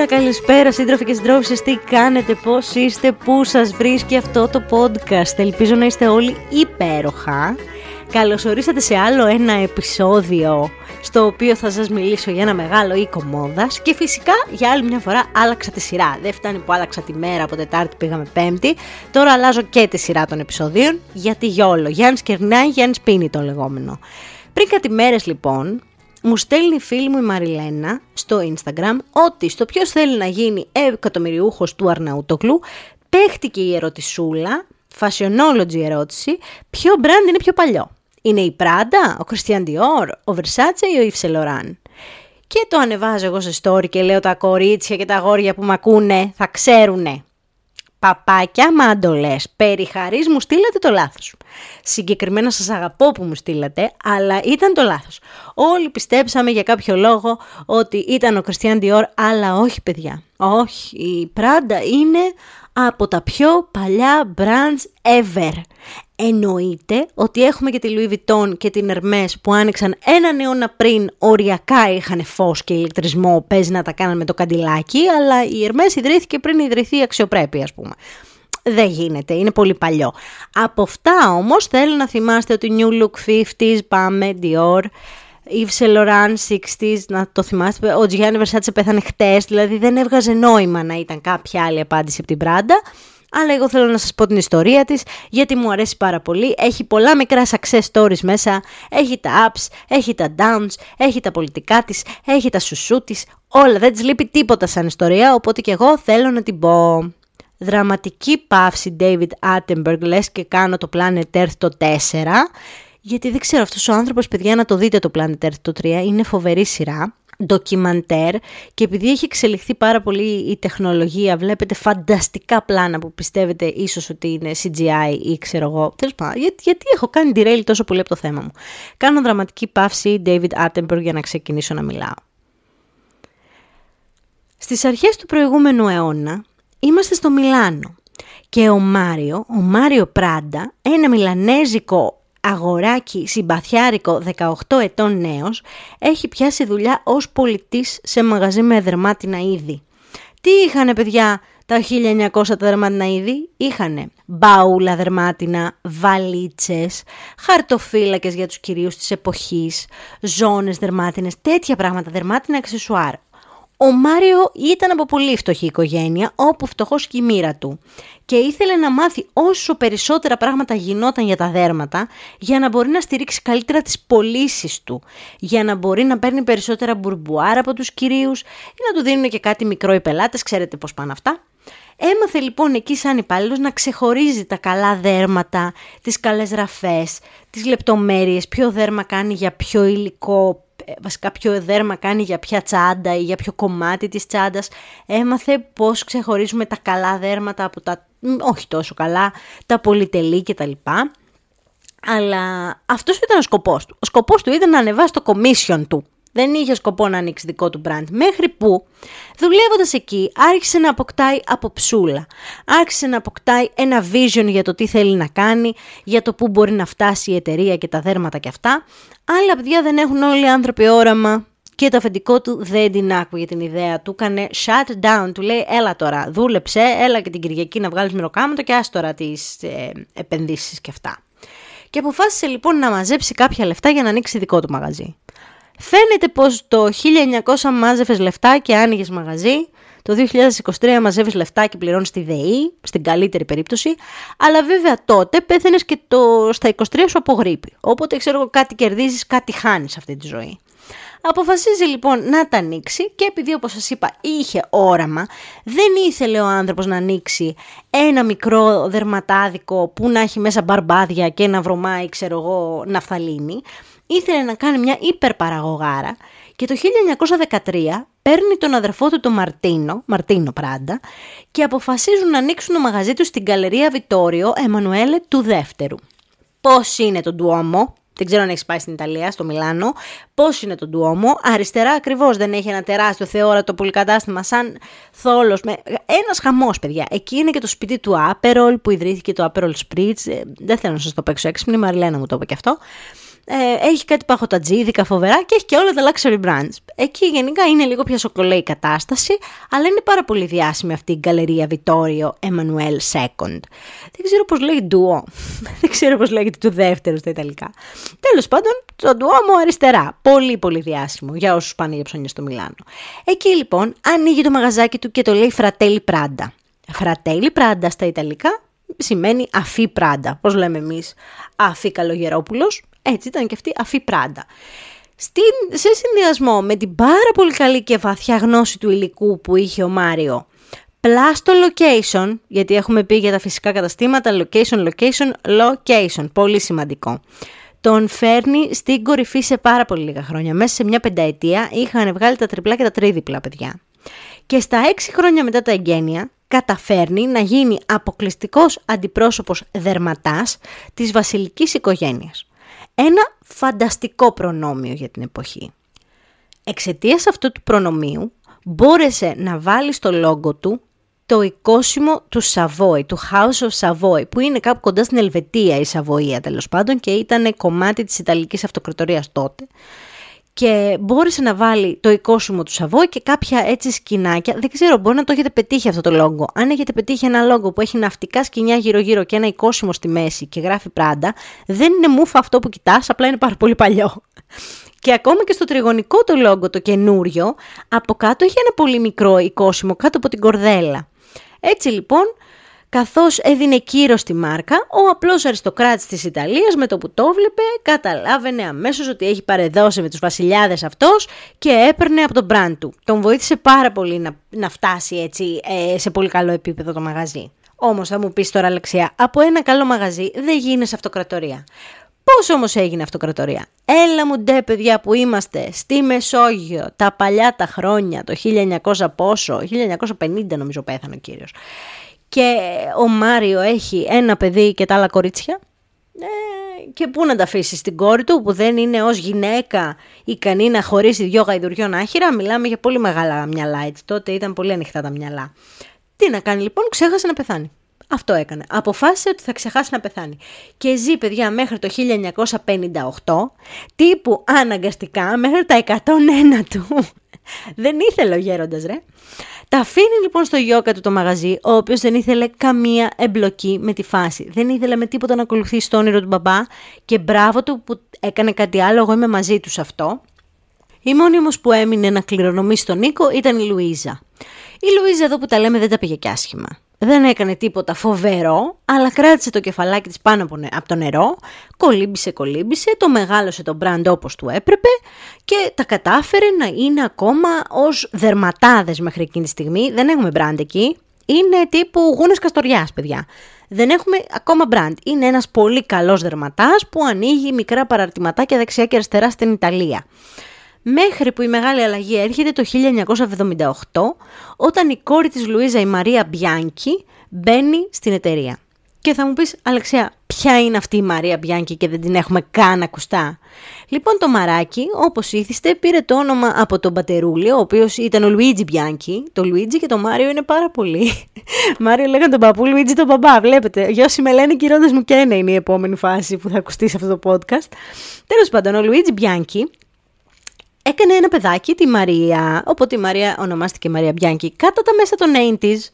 Καλημέρα, καλησπέρα σύντροφοι και συντρόφισσες, τι κάνετε, πώς είστε, πού σας βρίσκει αυτό το podcast. Ελπίζω να είστε όλοι υπέροχα. Καλωσορίσατε σε άλλο ένα επεισόδιο στο οποίο θα σας μιλήσω για ένα μεγάλο οίκο μόδας και φυσικά για άλλη μια φορά άλλαξα τη σειρά. Δεν φτάνει που άλλαξα τη μέρα από Τετάρτη πήγαμε Πέμπτη, τώρα αλλάζω και τη σειρά των επεισοδίων γιατί γιόλο. Γιάννης κερνάει, Γιάννης πίνει το λεγόμενο. Πριν κάτι μέρες λοιπόν, μου στέλνει η φίλη μου η Μαριλένα στο Instagram ότι στο ποιος θέλει να γίνει εκατομμυριούχος του Αρναούτοκλου παίχτηκε η ερωτησούλα, fashionology ερώτηση, ποιο brand είναι πιο παλιό. Είναι η Prada, ο Christian Dior, ο Versace ή ο Yves Saint Laurent. Και το ανεβάζω εγώ σε story και λέω τα κορίτσια και τα αγόρια που μ' ακούνε θα ξέρουνε. Παπάκια μαντολές, περί χαρίς μου στείλατε το λάθος. Συγκεκριμένα σας αγαπώ που μου στείλατε, αλλά ήταν το λάθος. Όλοι πιστέψαμε για κάποιο λόγο ότι ήταν ο Κριστιαν Dior, αλλά όχι παιδιά. Όχι, η Prada είναι από τα πιο παλιά brands ever. Εννοείται ότι έχουμε και τη Louis Vuitton και την Hermes που άνοιξαν έναν αιώνα πριν, οριακά είχαν φως και ηλεκτρισμό, παίζει να τα κάναν με το καντιλάκι, αλλά η Hermes ιδρύθηκε πριν ιδρυθεί η αξιοπρέπεια ας πούμε. Δεν γίνεται, είναι πολύ παλιό. Από αυτά όμως θέλω να θυμάστε ότι New Look 50s, πάμε, Dior, Yves Saint Laurent 60s, να το θυμάστε, ο Gianni Versace πέθανε χτες, δηλαδή δεν έβγαζε νόημα να ήταν κάποια άλλη απάντηση από την Prada αλλά εγώ θέλω να σας πω την ιστορία της γιατί μου αρέσει πάρα πολύ. Έχει πολλά μικρά success stories μέσα, έχει τα ups, έχει τα downs, έχει τα πολιτικά της, έχει τα σουσού της, όλα δεν της λείπει τίποτα σαν ιστορία, οπότε και εγώ θέλω να την πω. Δραματική παύση David Attenborough, λες και κάνω το Planet Earth το 4, γιατί δεν ξέρω αυτός ο άνθρωπος, παιδιά, να το δείτε το Planet Earth το 3, είναι φοβερή σειρά ντοκιμαντέρ και επειδή έχει εξελιχθεί πάρα πολύ η τεχνολογία, βλέπετε φανταστικά πλάνα που πιστεύετε ίσως ότι είναι CGI ή ξέρω εγώ. Τέλος πάντων, γιατί, γιατί έχω κάνει derail τόσο πολύ από το θέμα μου. Κάνω δραματική παύση David Attenborough για να ξεκινήσω να μιλάω. Στις αρχές του προηγούμενου αιώνα είμαστε στο Μιλάνο και ο Μάριο, ο Μάριο Πράντα, ένα μιλανέζικο αγοράκι συμπαθιάρικο 18 ετών νέος έχει πιάσει δουλειά ως πολιτής σε μαγαζί με δερμάτινα είδη. Τι είχανε παιδιά τα 1900 τα δερμάτινα είδη, είχανε μπάουλα δερμάτινα, βαλίτσες, χαρτοφύλακες για τους κυρίους της εποχής, ζώνες δερμάτινες, τέτοια πράγματα, δερμάτινα αξεσουάρ. Ο Μάριο ήταν από πολύ φτωχή οικογένεια, όπου φτωχός και η μοίρα του. Και ήθελε να μάθει όσο περισσότερα πράγματα γινόταν για τα δέρματα, για να μπορεί να στηρίξει καλύτερα τις πωλήσεις του. Για να μπορεί να παίρνει περισσότερα μπουρμπουάρα από τους κυρίους ή να του δίνουν και κάτι μικρό οι πελάτες, ξέρετε πώς πάνε αυτά. Έμαθε λοιπόν εκεί σαν υπάλληλος να ξεχωρίζει τα καλά δέρματα, τις καλές ραφές, τις λεπτομέρειες, ποιο δέρμα κάνει για ποιο υλικό, ε, βασικά ποιο δέρμα κάνει για ποια τσάντα ή για ποιο κομμάτι της τσάντας. Έμαθε πώς ξεχωρίζουμε τα καλά δέρματα από τα όχι τόσο καλά, τα πολυτελή κτλ. Αλλά αυτός ήταν ο σκοπός του. Ο σκοπός του ήταν να ανεβάσει το commission του. Δεν είχε σκοπό να ανοίξει δικό του brand. Μέχρι που, δουλεύοντας εκεί, άρχισε να αποκτάει από ψούλα. Άρχισε να αποκτάει ένα vision για το τι θέλει να κάνει, για το πού μπορεί να φτάσει η εταιρεία και τα δέρματα και αυτά. Άλλα παιδιά δεν έχουν όλοι οι άνθρωποι όραμα. Και το αφεντικό του δεν την άκουγε την ιδέα του. Έκανε shut down. Του λέει: Έλα τώρα, δούλεψε, έλα και την Κυριακή να βγάλεις μυροκάματο και άστορα τώρα τις ε, επενδύσεις και αυτά. Και αποφάσισε λοιπόν να μαζέψει κάποια λεφτά για να ανοίξει δικό του μαγαζί. Φαίνεται πως το 1900 μάζευες λεφτά και άνοιγες μαγαζί, το 2023 μαζεύεις λεφτά και πληρώνεις τη ΔΕΗ, στην καλύτερη περίπτωση, αλλά βέβαια τότε πέθαινες και το, στα 23 σου από γρήπη. Οπότε ξέρω εγώ κάτι κερδίζεις, κάτι χάνεις αυτή τη ζωή. Αποφασίζει λοιπόν να τα ανοίξει και επειδή όπως σας είπα είχε όραμα, δεν ήθελε ο άνθρωπος να ανοίξει ένα μικρό δερματάδικο που να έχει μέσα μπαρμπάδια και να βρωμάει ξέρω εγώ ναφθαλίνη ήθελε να κάνει μια υπερπαραγωγάρα και το 1913 παίρνει τον αδερφό του τον Μαρτίνο, Μαρτίνο Πράντα, και αποφασίζουν να ανοίξουν το μαγαζί τους στην Καλερία Βιτόριο Εμμανουέλε του δεύτερου. Πώς είναι το Ντουόμο, δεν ξέρω αν έχεις πάει στην Ιταλία, στο Μιλάνο. Πώς είναι το Ντουόμο; Αριστερά ακριβώς δεν έχει ένα τεράστιο θεόρατο πολυκατάστημα σαν θόλος. Με... Ένας χαμός, παιδιά. Εκεί είναι και το σπίτι του Άπερολ που ιδρύθηκε το Άπερολ Spritz. Ε, δεν θέλω να σας το παίξω έξυπνη, η Μαριλένα μου το είπε και αυτό. Ε, έχει κάτι παχωτατζίδικα φοβερά και έχει και όλα τα luxury brands. Εκεί γενικά είναι λίγο πιο σοκολέ η κατάσταση, αλλά είναι πάρα πολύ διάσημη αυτή η γκαλερία Vittorio Emanuel II. Δεν ξέρω πώς λέει Duo, δεν ξέρω πώς λέγεται του δεύτερου στα Ιταλικά. Τέλος πάντων, το Duomo αριστερά, πολύ πολύ διάσημο για όσους πάνε για ψώνια στο Μιλάνο. Εκεί λοιπόν ανοίγει το μαγαζάκι του και το λέει Fratelli Prada. Fratelli Prada στα Ιταλικά σημαίνει αφή Πράντα. Πώς λέμε εμείς αφή Καλογερόπουλος, έτσι ήταν και αυτή αφή Πράντα. Στην, σε συνδυασμό με την πάρα πολύ καλή και βαθιά γνώση του υλικού που είχε ο Μάριο, plus το location, γιατί έχουμε πει για τα φυσικά καταστήματα, location, location, location, πολύ σημαντικό. Τον φέρνει στην κορυφή σε πάρα πολύ λίγα χρόνια. Μέσα σε μια πενταετία είχαν βγάλει τα τριπλά και τα τρίδιπλα παιδιά. Και στα έξι χρόνια μετά τα εγγένεια, καταφέρνει να γίνει αποκλειστικός αντιπρόσωπος δερματάς της βασιλικής οικογένειας. Ένα φανταστικό προνόμιο για την εποχή. Εξαιτίας αυτού του προνομίου μπόρεσε να βάλει στο λόγο του το οικόσιμο του Σαβόη, του House of Savoy, που είναι κάπου κοντά στην Ελβετία η Σαβοία τέλος πάντων και ήταν κομμάτι της Ιταλικής Αυτοκρατορίας τότε και μπόρεσε να βάλει το οικόσιμο του Σαββόη και κάποια έτσι σκηνάκια. Δεν ξέρω, μπορεί να το έχετε πετύχει αυτό το λόγο. Αν έχετε πετύχει ένα λόγο που έχει ναυτικά σκηνιά γύρω-γύρω και ένα οικόσιμο στη μέση και γράφει πράντα, δεν είναι μούφα αυτό που κοιτάς, απλά είναι πάρα πολύ παλιό. Και ακόμα και στο τριγωνικό το λόγο, το καινούριο, από κάτω έχει ένα πολύ μικρό οικόσιμο κάτω από την κορδέλα. Έτσι λοιπόν, καθώς έδινε κύρος στη μάρκα, ο απλός αριστοκράτης της Ιταλίας με το που το βλέπε καταλάβαινε αμέσως ότι έχει παρεδώσει με τους βασιλιάδες αυτός και έπαιρνε από τον μπραντ του. Τον βοήθησε πάρα πολύ να, να φτάσει έτσι ε, σε πολύ καλό επίπεδο το μαγαζί. Όμως θα μου πεις τώρα Αλεξία, από ένα καλό μαγαζί δεν γίνεσαι αυτοκρατορία. Πώς όμως έγινε αυτοκρατορία; Έλα μου ντε παιδιά που είμαστε στη Μεσόγειο τα παλιά τα χρόνια, το 1900 πόσο, 1950 νομίζω πέθανε ο κύριος και ο Μάριο έχει ένα παιδί και τα άλλα κορίτσια ε, και πού να τα αφήσει στην κόρη του που δεν είναι ως γυναίκα ικανή να χωρίσει δυο γαϊδουριών άχυρα, μιλάμε για πολύ μεγάλα μυαλά έτσι, τότε ήταν πολύ ανοιχτά τα μυαλά. Τι να κάνει λοιπόν, ξέχασε να πεθάνει. Αυτό έκανε. Αποφάσισε ότι θα ξεχάσει να πεθάνει. Και ζει, παιδιά, μέχρι το 1958, τύπου αναγκαστικά μέχρι τα 101 του. Δεν ήθελε ο γέροντας, ρε. Τα αφήνει λοιπόν στο γιόκα του το μαγαζί, ο οποίος δεν ήθελε καμία εμπλοκή με τη φάση. Δεν ήθελε με τίποτα να ακολουθήσει το όνειρο του μπαμπά και μπράβο του που έκανε κάτι άλλο. Εγώ είμαι μαζί τους σε αυτό. Η μόνη όμως που έμεινε να κληρονομήσει τον Νίκο ήταν η Λουίζα. Η Λουίζα εδώ που τα λέμε δεν τα πήγε και άσχημα δεν έκανε τίποτα φοβερό, αλλά κράτησε το κεφαλάκι της πάνω από το νερό, κολύμπησε, κολύμπησε, το μεγάλωσε το μπραντ όπως του έπρεπε και τα κατάφερε να είναι ακόμα ως δερματάδες μέχρι εκείνη τη στιγμή. Δεν έχουμε μπραντ εκεί, είναι τύπου γούνες καστοριάς παιδιά. Δεν έχουμε ακόμα μπραντ. Είναι ένας πολύ καλός δερματάς που ανοίγει μικρά παραρτηματάκια δεξιά και αριστερά στην Ιταλία μέχρι που η μεγάλη αλλαγή έρχεται το 1978 όταν η κόρη της Λουίζα η Μαρία Μπιάνκι μπαίνει στην εταιρεία. Και θα μου πεις Αλεξία ποια είναι αυτή η Μαρία Μπιάνκι και δεν την έχουμε καν ακουστά; Λοιπόν το μαράκι όπως ήθιστε πήρε το όνομα από τον πατερούλη ο οποίος ήταν ο Λουίτζι Μπιάνκι. Το Λουίτζι και το Μάριο είναι πάρα πολύ. Μάριο λέγανε τον παππού Λουίτζι τον μπαμπά βλέπετε. Γιώσοι με λένε κυρώντας μου και ένα είναι η επόμενη φάση που θα ακουστεί σε αυτό το podcast. Τέλος πάντων ο Λουίτζι Μπιάνκι έκανε ένα παιδάκι, τη Μαρία, οπότε η Μαρία ονομάστηκε Μαρία Μπιάνκι, κατά τα μέσα των 80's.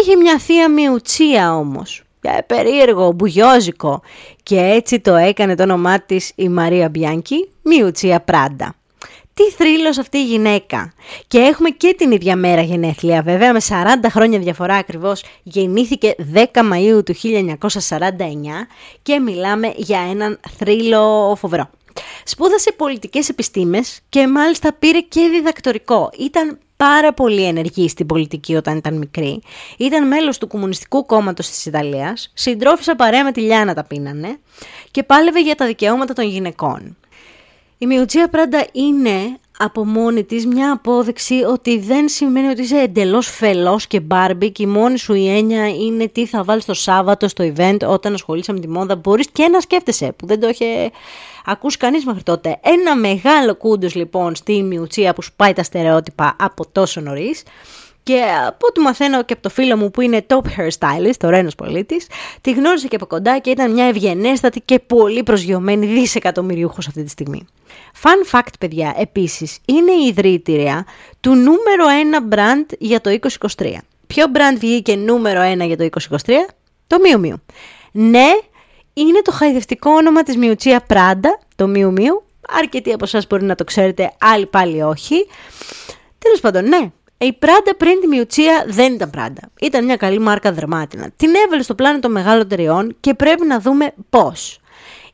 Είχε μια θεία μιουτσία όμως, περίεργο, μπουγιόζικο και έτσι το έκανε το όνομά της η Μαρία Μπιάνκι, Μιουτσία Πράντα. Τι θρύλος αυτή η γυναίκα. Και έχουμε και την ίδια μέρα γενέθλια, βέβαια με 40 χρόνια διαφορά ακριβώς, γεννήθηκε 10 Μαΐου του 1949 και μιλάμε για έναν θρύλο φοβερό. Σπούδασε πολιτικές επιστήμες και μάλιστα πήρε και διδακτορικό. Ήταν πάρα πολύ ενεργή στην πολιτική όταν ήταν μικρή. Ήταν μέλος του Κομμουνιστικού Κόμματος της Ιταλίας, συντρόφισα παρέα με τη Λιάνα τα πίνανε και πάλευε για τα δικαιώματα των γυναικών. Η Μιουτσία Πράντα είναι από μόνη της μια απόδειξη ότι δεν σημαίνει ότι είσαι εντελώς φελός και μπάρμπι και η μόνη σου η έννοια είναι τι θα βάλεις το Σάββατο στο event όταν ασχολείσαι με τη μόδα. Μπορείς και να σκέφτεσαι που δεν το είχε ακούσει κανείς μέχρι τότε. Ένα μεγάλο κούντος λοιπόν στη Μιουτσία που σπάει τα στερεότυπα από τόσο νωρίς. Και από ό,τι μαθαίνω και από το φίλο μου που είναι top hairstylist, ο Ρένος πολίτης, τη γνώρισε και από κοντά και ήταν μια ευγενέστατη και πολύ προσγειωμένη δισεκατομμυριούχος αυτή τη στιγμή. Fun fact, παιδιά, επίσης, είναι η ιδρύτηρια του νούμερο 1 brand για το 2023. Ποιο brand βγήκε νούμερο 1 για το 2023? Το Miu Miu. Ναι, είναι το χαϊδευτικό όνομα της Μιουτσία Πράντα, το Miu Miu. Αρκετοί από εσάς μπορεί να το ξέρετε, άλλοι πάλι όχι. Τέλος πάντων, ναι, η Πράντα πριν τη Μιουτσία δεν ήταν Πράντα. Ήταν μια καλή μάρκα δερμάτινα. Την έβαλε στο πλάνο των μεγάλων εταιριών και πρέπει να δούμε πώς.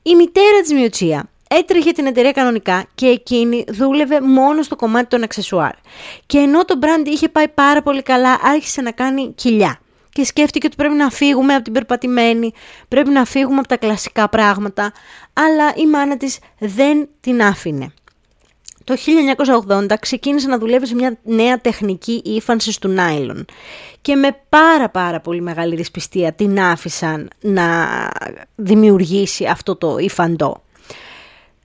Η μητέρα της Μιουτσία έτρεχε την εταιρεία κανονικά και εκείνη δούλευε μόνο στο κομμάτι των αξεσουάρ. Και ενώ το brand είχε πάει πάρα πολύ καλά, άρχισε να κάνει κοιλιά. Και σκέφτηκε ότι πρέπει να φύγουμε από την περπατημένη, πρέπει να φύγουμε από τα κλασικά πράγματα, αλλά η μάνα της δεν την άφηνε. Το 1980 ξεκίνησε να δουλεύει σε μια νέα τεχνική ύφανση του νάιλον και με πάρα πάρα πολύ μεγάλη δυσπιστία την άφησαν να δημιουργήσει αυτό το υφαντό.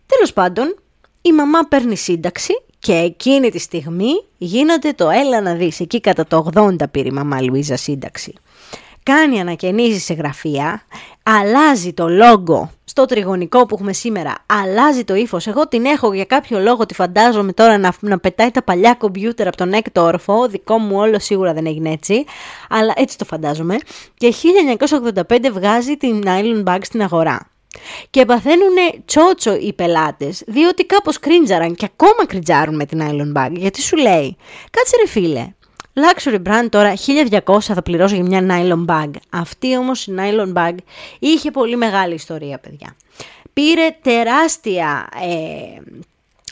Τέλος πάντων, η μαμά παίρνει σύνταξη και εκείνη τη στιγμή γίνεται το έλα να δεις. Εκεί κατά το 80 πήρε η μαμά Λουίζα σύνταξη. Κάνει ανακαινήσει σε γραφεία, αλλάζει το λόγο στο τριγωνικό που έχουμε σήμερα, αλλάζει το ύφος. Εγώ την έχω για κάποιο λόγο, τη φαντάζομαι τώρα να, να πετάει τα παλιά κομπιούτερ από τον έκτο όροφο. Δικό μου όλο σίγουρα δεν έγινε έτσι, αλλά έτσι το φαντάζομαι. Και 1985 βγάζει την nylon bag στην αγορά. Και παθαίνουν τσότσο οι πελάτες, διότι κάπως κρίντζαραν και ακόμα κριντζάρουν με την nylon bag. Γιατί σου λέει, κάτσε ρε φίλε, luxury brand τώρα 1200 θα πληρώσω για μια nylon bag. Αυτή όμως η nylon bag είχε πολύ μεγάλη ιστορία παιδιά. Πήρε τεράστια ε,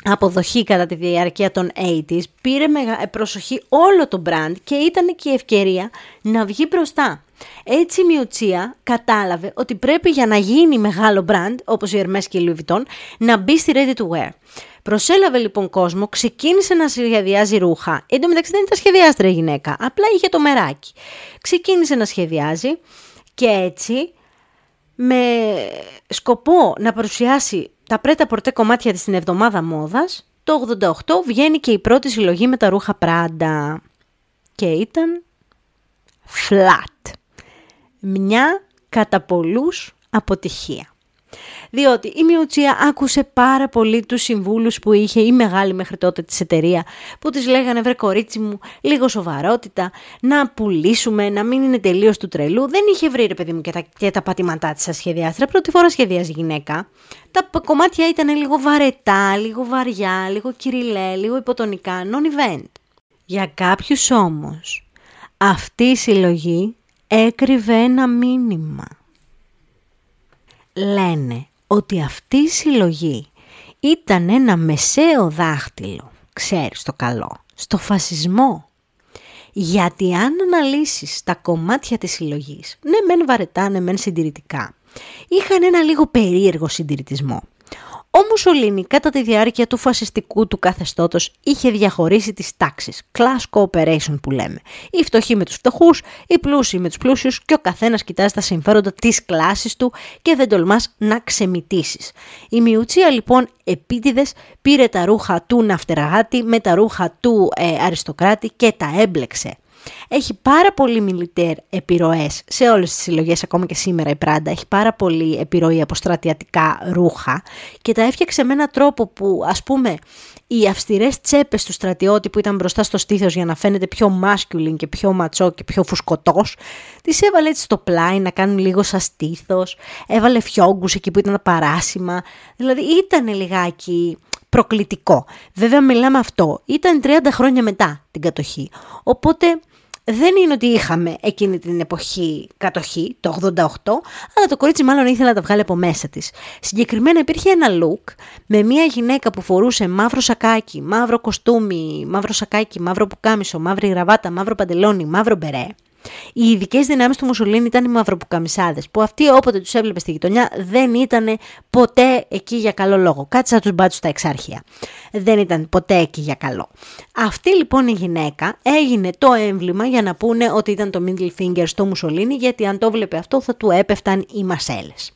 αποδοχή κατά τη διάρκεια των 80s, πήρε ε, προσοχή όλο το brand και ήταν και η ευκαιρία να βγει μπροστά. Έτσι η Μιουτσία κατάλαβε ότι πρέπει για να γίνει μεγάλο brand, όπως η Hermes και η Louis Vuitton, να μπει στη ready to wear. Προσέλαβε λοιπόν κόσμο, ξεκίνησε να σχεδιάζει ρούχα. Εν τω μεταξύ δεν ήταν σχεδιάστρια γυναίκα, απλά είχε το μεράκι. Ξεκίνησε να σχεδιάζει και έτσι με σκοπό να παρουσιάσει τα πρέτα πορτέ κομμάτια της στην εβδομάδα μόδας, το 88 βγαίνει και η πρώτη συλλογή με τα ρούχα Πράντα. Και ήταν flat. Μια κατά πολλούς αποτυχία διότι η Μιουτσία άκουσε πάρα πολύ τους συμβούλους που είχε η μεγάλη μέχρι τότε της εταιρεία, που της λέγανε βρε κορίτσι μου, λίγο σοβαρότητα, να πουλήσουμε, να μην είναι τελείως του τρελού. Δεν είχε βρει ρε παιδί μου και τα, και τα πατήματά της σχεδιάστρα, πρώτη φορά σχεδιάζει γυναίκα. Τα κομμάτια ήταν λίγο βαρετά, λίγο βαριά, λίγο κυριλέ, λίγο υποτονικά, non-event. Για κάποιους όμως, αυτή η συλλογή έκρυβε ένα μήνυμα. Λένε ότι αυτή η συλλογή ήταν ένα μεσαίο δάχτυλο, ξέρεις το καλό, στο φασισμό. Γιατί αν αναλύσεις τα κομμάτια της συλλογής, ναι μεν βαρετά, ναι μεν συντηρητικά, είχαν ένα λίγο περίεργο συντηρητισμό. Ο Μουσολίνη κατά τη διάρκεια του φασιστικού του καθεστώτος είχε διαχωρίσει τις τάξεις, class cooperation που λέμε. Οι φτωχοί με τους φτωχούς, οι πλούσιοι με τους πλούσιους και ο καθένας κοιτάζει τα συμφέροντα της κλάσης του και δεν τολμάς να ξεμητήσεις. Η Μιουτσία λοιπόν επίτηδες πήρε τα ρούχα του ναυτεργάτη με τα ρούχα του ε, αριστοκράτη και τα έμπλεξε. Έχει πάρα πολύ μιλιτέρ επιρροές σε όλες τις συλλογές, ακόμα και σήμερα η Πράντα. Έχει πάρα πολύ επιρροή από στρατιατικά ρούχα. Και τα έφτιαξε με έναν τρόπο που ας πούμε οι αυστηρές τσέπες του στρατιώτη που ήταν μπροστά στο στήθος για να φαίνεται πιο masculine και πιο ματσό και πιο φουσκωτός, τις έβαλε έτσι στο πλάι να κάνουν λίγο σαν στήθος, έβαλε φιόγκους εκεί που ήταν παράσημα, δηλαδή ήταν λιγάκι προκλητικό. Βέβαια μιλάμε αυτό, ήταν 30 χρόνια μετά την κατοχή, οπότε δεν είναι ότι είχαμε εκείνη την εποχή κατοχή, το 88, αλλά το κορίτσι μάλλον ήθελε να τα βγάλει από μέσα της. Συγκεκριμένα υπήρχε ένα look με μια γυναίκα που φορούσε μαύρο σακάκι, μαύρο κοστούμι, μαύρο σακάκι, μαύρο πουκάμισο, μαύρη γραβάτα, μαύρο παντελόνι, μαύρο μπερέ. Οι ειδικές δυνάμεις του Μουσολίνη ήταν οι μαυροπουκαμισάδε, που αυτοί όποτε τους έβλεπε στη γειτονιά δεν ήταν ποτέ εκεί για καλό λόγο. Κάτσε να τους μπάτσου στα εξάρχεια. Δεν ήταν ποτέ εκεί για καλό. Αυτή λοιπόν η γυναίκα έγινε το έμβλημα για να πούνε ότι ήταν το middle finger στο Μουσολίνη, γιατί αν το βλέπει αυτό θα του έπεφταν οι μασέλες.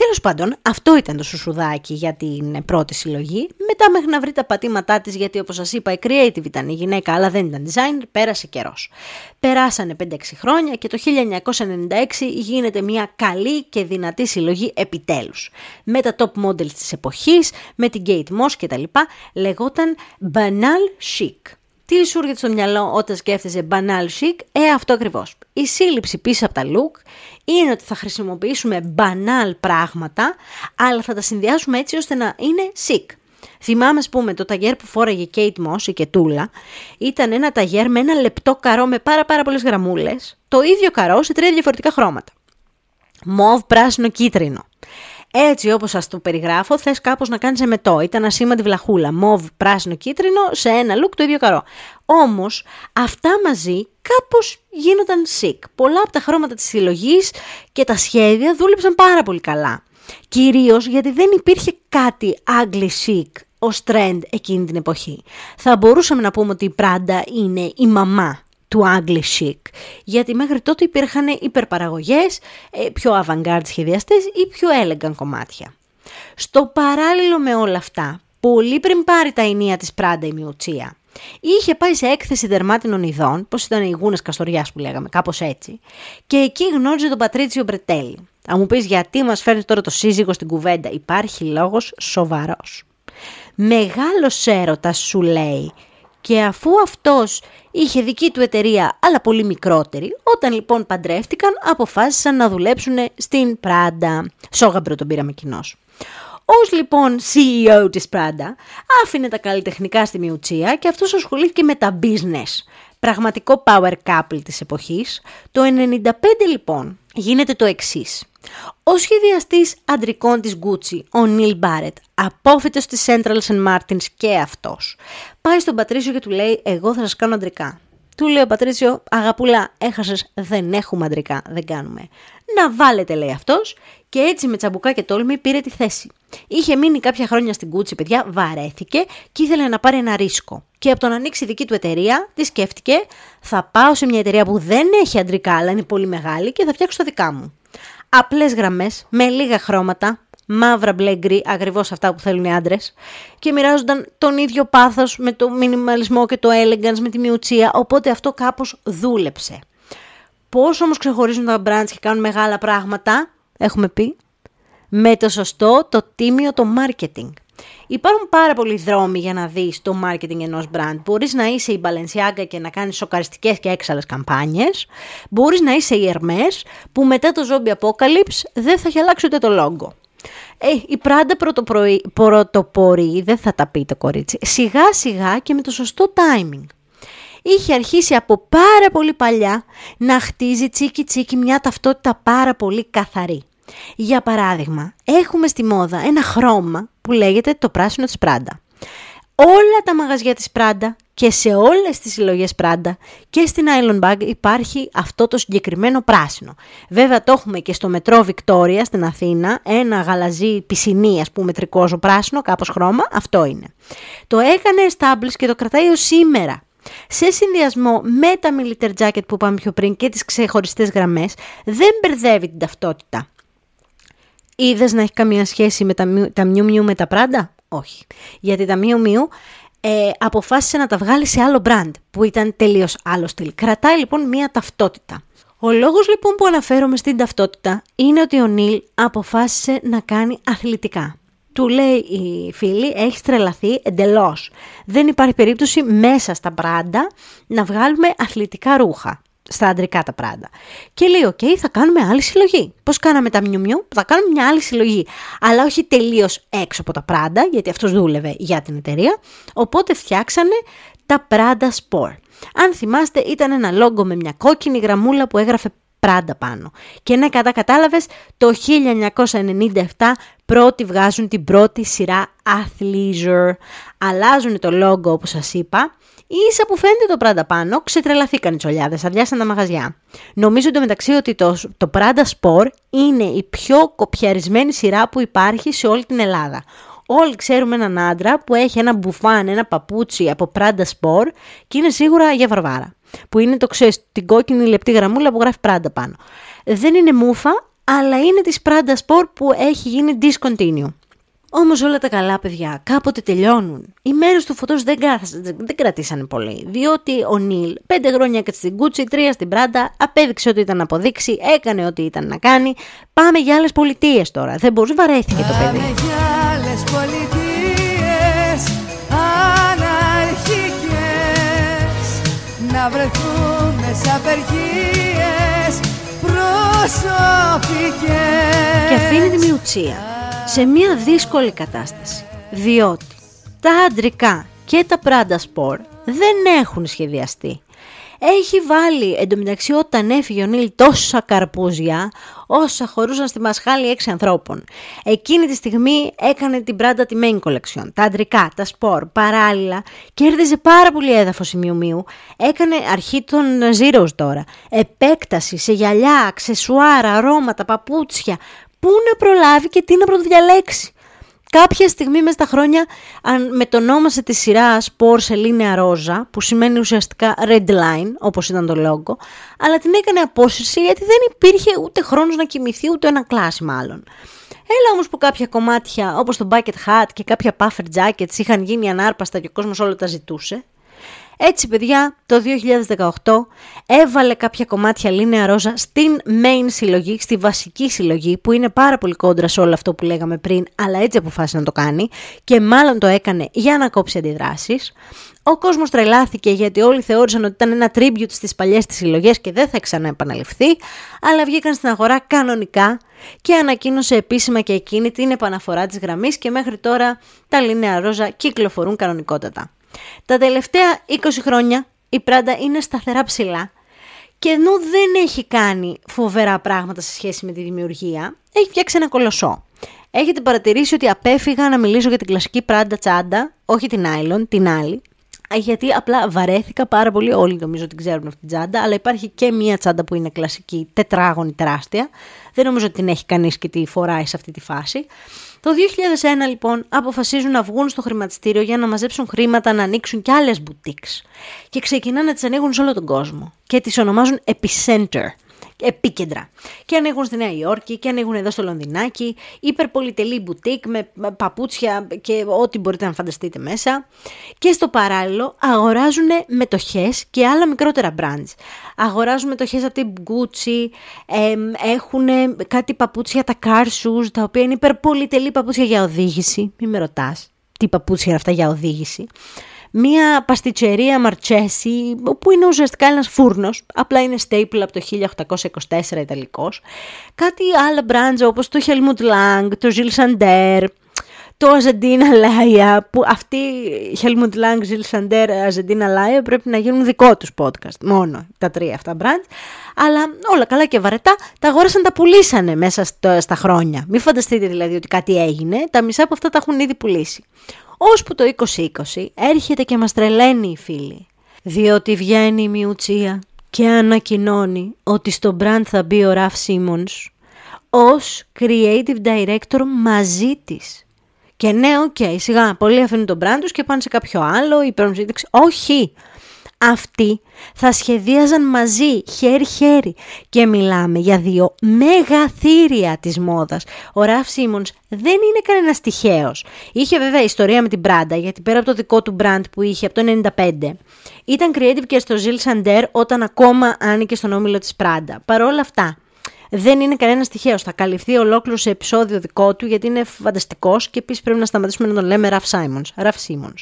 Τέλος πάντων, αυτό ήταν το σουσουδάκι για την πρώτη συλλογή. Μετά, μέχρι να βρει τα πατήματά της, γιατί όπως σας είπα, η creative ήταν η γυναίκα, αλλά δεν ήταν designer, πέρασε καιρός. Περάσανε 5-6 χρόνια και το 1996 γίνεται μια καλή και δυνατή συλλογή επιτέλους. Με τα top models της εποχής, με την Kate Moss κτλ. Λεγόταν Banal Chic. Τι σου έρχεται στο μυαλό όταν σκέφτεσαι banal chic, ε αυτό ακριβώς. Η σύλληψη πίσω από τα look είναι ότι θα χρησιμοποιήσουμε banal πράγματα, αλλά θα τα συνδυάσουμε έτσι ώστε να είναι chic. Θυμάμαι, ας πούμε, το ταγέρ που φόραγε η Kate Moss, η Κετούλα, ήταν ένα ταγέρ με ένα λεπτό καρό με πάρα πάρα πολλές γραμμούλες, το ίδιο καρό σε τρία διαφορετικά χρώματα. Μοβ, πράσινο, κίτρινο. Έτσι όπως σας το περιγράφω, θες κάπως να κάνεις εμετό. Ήταν ασήμαντη βλαχούλα, μοβ, πράσινο, κίτρινο, σε ένα look το ίδιο καρό. Όμως, αυτά μαζί κάπως γίνονταν sick. Πολλά από τα χρώματα της συλλογής και τα σχέδια δούλεψαν πάρα πολύ καλά. Κυρίως γιατί δεν υπήρχε κάτι ugly chic ως trend εκείνη την εποχή. Θα μπορούσαμε να πούμε ότι η Prada είναι η μαμά του Ugly Chic. Γιατί μέχρι τότε υπήρχαν υπερπαραγωγές, ε, πιο avant-garde σχεδιαστές ή πιο elegant κομμάτια. Στο παράλληλο με όλα αυτά, πολύ πριν πάρει τα ενία της Prada η Μιουτσία, είχε πάει σε έκθεση δερμάτινων ειδών, πως ήταν οι γούνες Καστοριάς που λέγαμε, κάπως έτσι, και εκεί γνώρισε τον Πατρίτσιο Μπερτέλι. Θα μου πεις γιατί μας φέρνει τώρα το σύζυγο στην κουβέντα, υπάρχει λόγος σοβαρός. Μεγάλος έρωτας σου λέει και αφού αυτός είχε δική του εταιρεία αλλά πολύ μικρότερη, όταν λοιπόν παντρεύτηκαν αποφάσισαν να δουλέψουν στην Prada. Σώγαμπρο τον πήραμε κοινώς. Ως λοιπόν CEO της Prada άφηνε τα καλλιτεχνικά στη Μιουτσία και αυτός ασχολήθηκε με τα business. Πραγματικό power couple της εποχής. Το 95 λοιπόν γίνεται το εξής. Ο σχεδιαστής αντρικών της Gucci, ο Νίλ Μπάρετ, απόφυτος της Central St. Martins και αυτός, πάει στον Πατρίσιο και του λέει «Εγώ θα σας κάνω αντρικά». Του λέει ο Πατρίσιο «Αγαπούλα, έχασες, δεν έχουμε αντρικά, δεν κάνουμε». «Να βάλετε» λέει αυτός και έτσι με τσαμπουκά και τόλμη πήρε τη θέση. Είχε μείνει κάποια χρόνια στην Gucci, παιδιά, βαρέθηκε και ήθελε να πάρει ένα ρίσκο. Και από το να ανοίξει δική του εταιρεία, τη σκέφτηκε, θα πάω σε μια εταιρεία που δεν έχει αντρικά, αλλά είναι πολύ μεγάλη και θα φτιάξω τα δικά μου απλές γραμμές, με λίγα χρώματα, μαύρα μπλε γκρι, ακριβώς αυτά που θέλουν οι άντρες και μοιράζονταν τον ίδιο πάθος με το μινιμαλισμό και το elegance με τη μιουτσία, οπότε αυτό κάπως δούλεψε. Πώς όμως ξεχωρίζουν τα brands και κάνουν μεγάλα πράγματα, έχουμε πει, με το σωστό, το τίμιο, το marketing. Υπάρχουν πάρα πολλοί δρόμοι για να δεις το marketing ενός brand. Μπορείς να είσαι η Balenciaga και να κάνεις σοκαριστικές και έξαλλες καμπάνιες. Μπορείς να είσαι η Hermes που μετά το Zombie Apocalypse δεν θα έχει αλλάξει ούτε το logo. Ε, η Prada πρωτοπορεί, δεν θα τα πει το κορίτσι, σιγά σιγά και με το σωστό timing. Είχε αρχίσει από πάρα πολύ παλιά να χτίζει τσίκι τσίκι μια ταυτότητα πάρα πολύ καθαρή. Για παράδειγμα, έχουμε στη μόδα ένα χρώμα που λέγεται το πράσινο της Πράντα. Όλα τα μαγαζιά της Πράντα και σε όλες τις συλλογές Πράντα και στην Island Bag υπάρχει αυτό το συγκεκριμένο πράσινο. Βέβαια το έχουμε και στο μετρό Βικτόρια στην Αθήνα, ένα γαλαζί πισινή ας πούμε τρικόζο πράσινο, κάπως χρώμα, αυτό είναι. Το έκανε established και το κρατάει ως σήμερα. Σε συνδυασμό με τα military jacket που είπαμε πιο πριν και τις ξεχωριστές γραμμές, δεν μπερδεύει την ταυτότητα. Είδες να έχει καμία σχέση με τα, τα Miu Miu με τα Prada? Όχι. Γιατί τα Miu Miu ε, αποφάσισε να τα βγάλει σε άλλο brand που ήταν τελείως άλλο στυλ. Κρατάει λοιπόν μία ταυτότητα. Ο λόγος λοιπόν που αναφέρομαι στην ταυτότητα είναι ότι ο Νίλ αποφάσισε να κάνει αθλητικά. Του λέει φίλε, έχεις τρελαθεί εντελώς. Δεν υπάρχει περίπτωση μέσα στα Prada να βγάλουμε αθλητικά ρούχα στα αντρικά τα Prada. Και λέει, οκ, θα κάνουμε άλλη συλλογή. Πώς κάναμε τα Miu Miu θα κάνουμε μια άλλη συλλογή. Αλλά όχι τελείως έξω από τα Prada, γιατί αυτός δούλευε για την εταιρεία. Οπότε φτιάξανε τα Prada Sport. Αν θυμάστε ήταν ένα logo με μια κόκκινη γραμμούλα που έγραφε Prada πάνω. Και ναι, κατά κατάλαβες, το 1997 πρώτοι βγάζουν την πρώτη σειρά Athleisure. Αλλάζουν το λόγο όπως σας είπα ίσα που φαίνεται το Prada πάνω, ξετρελαθήκαν οι τσολιάδες, αδειάσαν τα μαγαζιά. Νομίζω εντωμεταξύ ότι το, το Prada Sport είναι η πιο κοπιαρισμένη σειρά που υπάρχει σε όλη την Ελλάδα. Όλοι ξέρουμε έναν άντρα που έχει ένα μπουφάν, ένα παπούτσι από Prada Sport και είναι σίγουρα για βαρβάρα. Που είναι το ξέρεις, την κόκκινη λεπτή γραμμούλα που γράφει Prada πάνω. Δεν είναι μούφα, αλλά είναι της Prada Sport που έχει γίνει discontinue. Όμως όλα τα καλά παιδιά κάποτε τελειώνουν. Οι μέρες του φωτός δεν, δεν κρατήσανε πολύ. Διότι ο Νίλ πέντε χρόνια έκατσε στην Κούτσι, τρία στην Πράντα, απέδειξε ότι ήταν να αποδείξει, έκανε ό,τι ήταν να κάνει. Πάμε για άλλες πολιτείες τώρα. Δεν μπορούσε, βαρέθηκε το παιδί. Πάμε για άλλες πολιτείες, αναρχικές. Να βρεθούμε σε απεργίες προσωπικές. Και αφήνει τη μιουτσία σε μια δύσκολη κατάσταση. Διότι τα αντρικά και τα Prada Sport δεν έχουν σχεδιαστεί. Έχει βάλει εντωμεταξύ όταν έφυγε ο Νίλ τόσα καρπούζια όσα χωρούσαν στη μασχάλη έξι ανθρώπων. Εκείνη τη στιγμή έκανε την Prada τη main collection, τα αντρικά, τα σπορ, παράλληλα κέρδιζε πάρα πολύ έδαφος η Miu Miu. Έκανε αρχή των Zeros τώρα, επέκταση σε γυαλιά, αξεσουάρα, αρώματα, παπούτσια, πού να προλάβει και τι να πρωτοδιαλέξει. Κάποια στιγμή μέσα στα χρόνια αν μετονόμασε τη σειρά Sport Λίνεα Ρόζα, που σημαίνει ουσιαστικά Red Line, όπως ήταν το λόγο, αλλά την έκανε απόσυρση γιατί δεν υπήρχε ούτε χρόνος να κοιμηθεί, ούτε ένα κλάσι μάλλον. Έλα όμως που κάποια κομμάτια όπως το Bucket Hat και κάποια Puffer Jackets είχαν γίνει ανάρπαστα και ο κόσμος όλο τα ζητούσε, έτσι παιδιά το 2018 έβαλε κάποια κομμάτια Λίνεα Ρόζα στην main συλλογή, στη βασική συλλογή που είναι πάρα πολύ κόντρα σε όλο αυτό που λέγαμε πριν αλλά έτσι αποφάσισε να το κάνει και μάλλον το έκανε για να κόψει αντιδράσεις. Ο κόσμος τρελάθηκε γιατί όλοι θεώρησαν ότι ήταν ένα tribute στις παλιές της συλλογές και δεν θα ξαναεπαναληφθεί, αλλά βγήκαν στην αγορά κανονικά και ανακοίνωσε επίσημα και εκείνη την επαναφορά της γραμμής και μέχρι τώρα τα Λίνεα Ρόζα κυκλοφορούν κανονικότατα. Τα τελευταία 20 χρόνια η Πράντα είναι σταθερά ψηλά και ενώ δεν έχει κάνει φοβερά πράγματα σε σχέση με τη δημιουργία, έχει φτιάξει ένα κολοσσό. Έχετε παρατηρήσει ότι απέφυγα να μιλήσω για την κλασική Πράντα τσάντα, όχι την Άιλον, την άλλη, γιατί απλά βαρέθηκα πάρα πολύ, όλοι νομίζω ότι ξέρουν αυτή την τσάντα, αλλά υπάρχει και μία τσάντα που είναι κλασική, τετράγωνη, τεράστια. Δεν νομίζω ότι την έχει κανείς και τη φοράει σε αυτή τη φάση. Το 2001 λοιπόν αποφασίζουν να βγουν στο χρηματιστήριο για να μαζέψουν χρήματα να ανοίξουν και άλλες boutiques. Και ξεκινάνε να τις ανοίγουν σε όλο τον κόσμο. Και τις ονομάζουν Epicenter επίκεντρα. Και ανοίγουν στη Νέα Υόρκη και ανοίγουν εδώ στο Λονδινάκι, υπερπολιτελή μπουτίκ με παπούτσια και ό,τι μπορείτε να φανταστείτε μέσα. Και στο παράλληλο αγοράζουν μετοχές και άλλα μικρότερα brands. Αγοράζουν μετοχές από την Gucci, έχουν κάτι παπούτσια, τα car shoes, τα οποία είναι υπερπολιτελή παπούτσια για οδήγηση. Μην με ρωτάς τι παπούτσια είναι αυτά για οδήγηση μία παστιτσερία Μαρτσέσι, που είναι ουσιαστικά ένας φούρνος, απλά είναι staple από το 1824 ιταλικός. Κάτι άλλα brands όπως το Helmut Lang, το Gilles Sander, το Αζεντίνα Λάια, που αυτοί Helmut Lang, Gilles Sander, Αζεντίνα Λάια πρέπει να γίνουν δικό τους podcast, μόνο τα τρία αυτά brands. Αλλά όλα καλά και βαρετά, τα αγόρασαν, τα πουλήσανε μέσα στα χρόνια. Μην φανταστείτε δηλαδή ότι κάτι έγινε, τα μισά από αυτά τα έχουν ήδη πουλήσει ώσπου το 2020 έρχεται και μας τρελαίνει η φίλη. Διότι βγαίνει η Μιουτσία και ανακοινώνει ότι στο brand θα μπει ο Ραφ Σίμονς ως creative director μαζί της. Και ναι, OK, okay, σιγά, πολλοί αφήνουν τον brand τους και πάνε σε κάποιο άλλο ή παίρνουν Όχι, αυτοί θα σχεδίαζαν μαζί, χέρι-χέρι. Και μιλάμε για δύο μεγαθήρια της μόδας. Ο Ραφ Σίμονς δεν είναι κανένας τυχαίος. Είχε βέβαια ιστορία με την Prada, γιατί πέρα από το δικό του brand που είχε από το 95, ήταν creative και στο Jil Sander όταν ακόμα ανήκε στον όμιλο της Prada. Παρ' όλα αυτά, δεν είναι κανένας τυχαίος. Θα καλυφθεί ολόκληρο σε επεισόδιο δικό του γιατί είναι φανταστικός και επίσης πρέπει να σταματήσουμε να τον λέμε Ραφ Σάιμον. Ραφ Σίμον.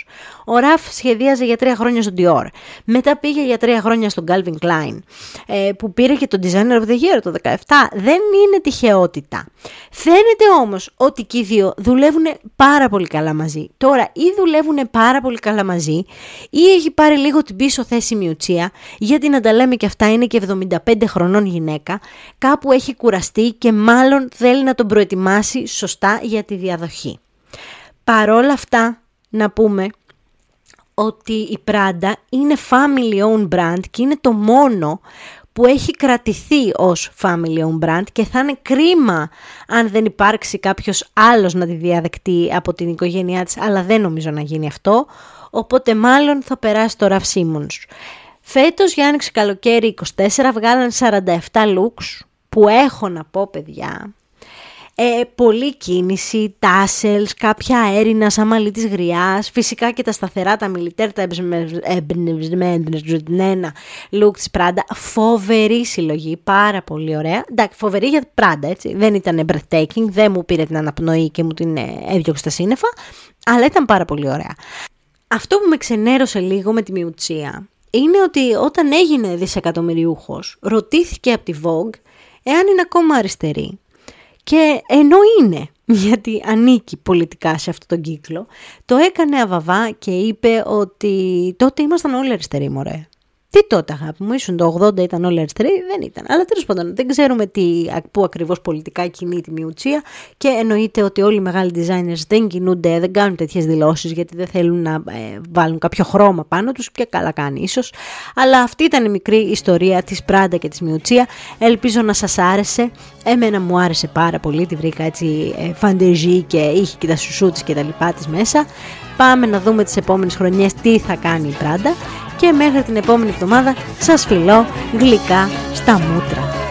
Ο Ραφ σχεδίαζε για τρία χρόνια στον Dior. Μετά πήγε για τρία χρόνια στον Calvin Klein. Ε, που πήρε και τον Designer of the Year το 2017. Δεν είναι τυχαιότητα. Φαίνεται όμως ότι και οι δύο δουλεύουν πάρα πολύ καλά μαζί. Τώρα ή δουλεύουν πάρα πολύ καλά μαζί ή έχει πάρει λίγο την πίσω θέση Μιουτσία γιατί να τα λέμε και αυτά είναι και 75 χρονών γυναίκα. Κάπου έχει κουραστεί και μάλλον θέλει να τον προετοιμάσει σωστά για τη διαδοχή. Παρόλα αυτά να πούμε ότι η Prada είναι family owned brand και είναι το μόνο που έχει κρατηθεί ως family owned brand και θα είναι κρίμα αν δεν υπάρξει κάποιος άλλος να τη διαδεκτεί από την οικογένειά της, αλλά δεν νομίζω να γίνει αυτό, οπότε μάλλον θα περάσει το Raf Simons. Φέτος για άνοιξη καλοκαίρι 24 βγάλαν 47 looks που έχω να πω παιδιά ε, πολλή κίνηση, τάσελς, κάποια αέρινα σαν μαλλί της γριάς, φυσικά και τα σταθερά, τα μιλιτέρ, τα εμπνευσμένα look της Πράντα, φοβερή συλλογή, πάρα πολύ ωραία. Εντάξει, φοβερή για Πράντα, έτσι, δεν ήταν breathtaking, δεν μου πήρε την αναπνοή και μου την ε, έδιωξε στα σύννεφα, αλλά ήταν πάρα πολύ ωραία. Αυτό που με ξενέρωσε λίγο με τη Μιουτσία είναι ότι όταν έγινε δισεκατομμυριούχος, ρωτήθηκε από τη Vogue εάν είναι ακόμα αριστερή. Και ενώ είναι, γιατί ανήκει πολιτικά σε αυτόν τον κύκλο, το έκανε αβαβά και είπε ότι τότε ήμασταν όλοι αριστεροί μωρέ. Τι τότε, αγάπη μου, ήσουν το 80 ήταν όλοι αριστεροί, δεν ήταν. Αλλά τέλος πάντων, δεν ξέρουμε τι, πού ακριβώς πολιτικά κινεί τη Μιουτσία και εννοείται ότι όλοι οι μεγάλοι designers δεν κινούνται, δεν κάνουν τέτοιες δηλώσεις γιατί δεν θέλουν να ε, βάλουν κάποιο χρώμα πάνω τους και καλά κάνει ίσως. Αλλά αυτή ήταν η μικρή ιστορία της Πράντα και της Μιουτσία. Ελπίζω να σας άρεσε. Εμένα μου άρεσε πάρα πολύ, τη βρήκα έτσι ε, φαντεζή και είχε και τα σουσού και τα λοιπά της μέσα. Πάμε να δούμε τις επόμενες χρονιές τι θα κάνει η Πράντα και μέχρι την επόμενη εβδομάδα σας φιλώ γλυκά στα μούτρα.